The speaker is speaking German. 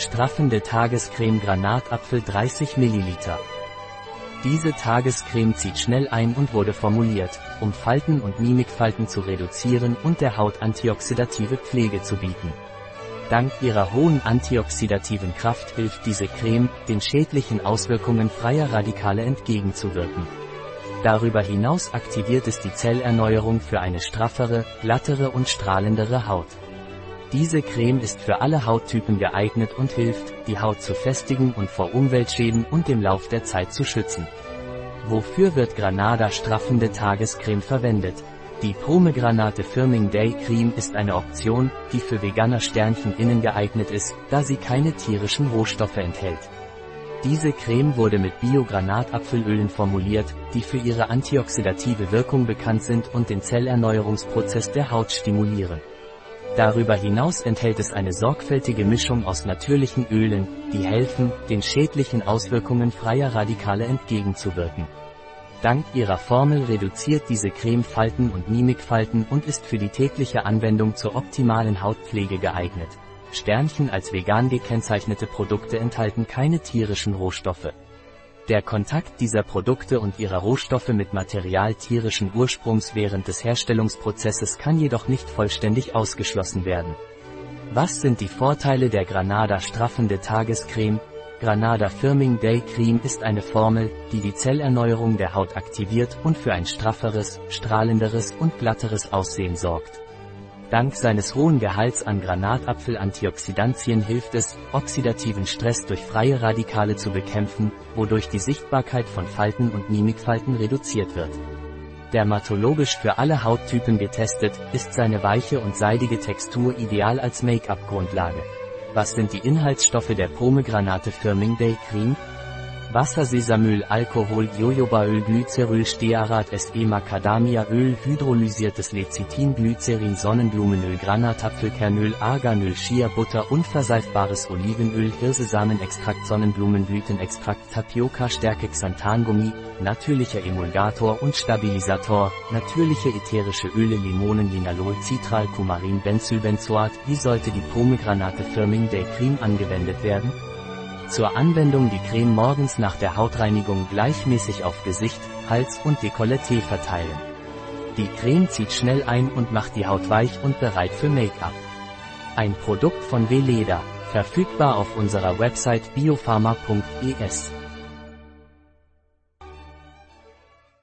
Straffende Tagescreme Granatapfel 30 ml. Diese Tagescreme zieht schnell ein und wurde formuliert, um Falten und Mimikfalten zu reduzieren und der Haut antioxidative Pflege zu bieten. Dank ihrer hohen antioxidativen Kraft hilft diese Creme, den schädlichen Auswirkungen freier Radikale entgegenzuwirken. Darüber hinaus aktiviert es die Zellerneuerung für eine straffere, glattere und strahlendere Haut. Diese Creme ist für alle Hauttypen geeignet und hilft, die Haut zu festigen und vor Umweltschäden und dem Lauf der Zeit zu schützen. Wofür wird Granada straffende Tagescreme verwendet? Die Pomegranate Firming Day Cream ist eine Option, die für Veganer Sternchen innen geeignet ist, da sie keine tierischen Rohstoffe enthält. Diese Creme wurde mit Bio-Granatapfelölen formuliert, die für ihre antioxidative Wirkung bekannt sind und den Zellerneuerungsprozess der Haut stimulieren. Darüber hinaus enthält es eine sorgfältige Mischung aus natürlichen Ölen, die helfen, den schädlichen Auswirkungen freier Radikale entgegenzuwirken. Dank ihrer Formel reduziert diese Creme Falten und Mimikfalten und ist für die tägliche Anwendung zur optimalen Hautpflege geeignet. Sternchen als vegan gekennzeichnete Produkte enthalten keine tierischen Rohstoffe. Der Kontakt dieser Produkte und ihrer Rohstoffe mit Material tierischen Ursprungs während des Herstellungsprozesses kann jedoch nicht vollständig ausgeschlossen werden. Was sind die Vorteile der Granada straffende Tagescreme? Granada Firming Day Cream ist eine Formel, die die Zellerneuerung der Haut aktiviert und für ein strafferes, strahlenderes und glatteres Aussehen sorgt. Dank seines hohen Gehalts an Granatapfel-Antioxidantien hilft es, oxidativen Stress durch freie Radikale zu bekämpfen, wodurch die Sichtbarkeit von Falten und Mimikfalten reduziert wird. Dermatologisch für alle Hauttypen getestet, ist seine weiche und seidige Textur ideal als Make-up-Grundlage. Was sind die Inhaltsstoffe der Pomegranate Firming Day Cream? Wasser Sesamöl Alkohol Jojobaöl Glyceryl Stearat SE Macadamiaöl hydrolysiertes Lecithin Glycerin Sonnenblumenöl Granatapfelkernöl Arganöl Shea Butter unverseifbares Olivenöl Hirsesamenextrakt Sonnenblumenblütenextrakt Tapioca Stärke Xanthangummi natürlicher Emulgator und Stabilisator natürliche ätherische Öle Limonen Linalol Citral Kumarin Benzylbenzoat Wie sollte die Pomegranate Firming Day Cream angewendet werden? Zur Anwendung die Creme morgens nach der Hautreinigung gleichmäßig auf Gesicht, Hals und Dekolleté verteilen. Die Creme zieht schnell ein und macht die Haut weich und bereit für Make-up. Ein Produkt von Veleda, verfügbar auf unserer Website biopharma.es.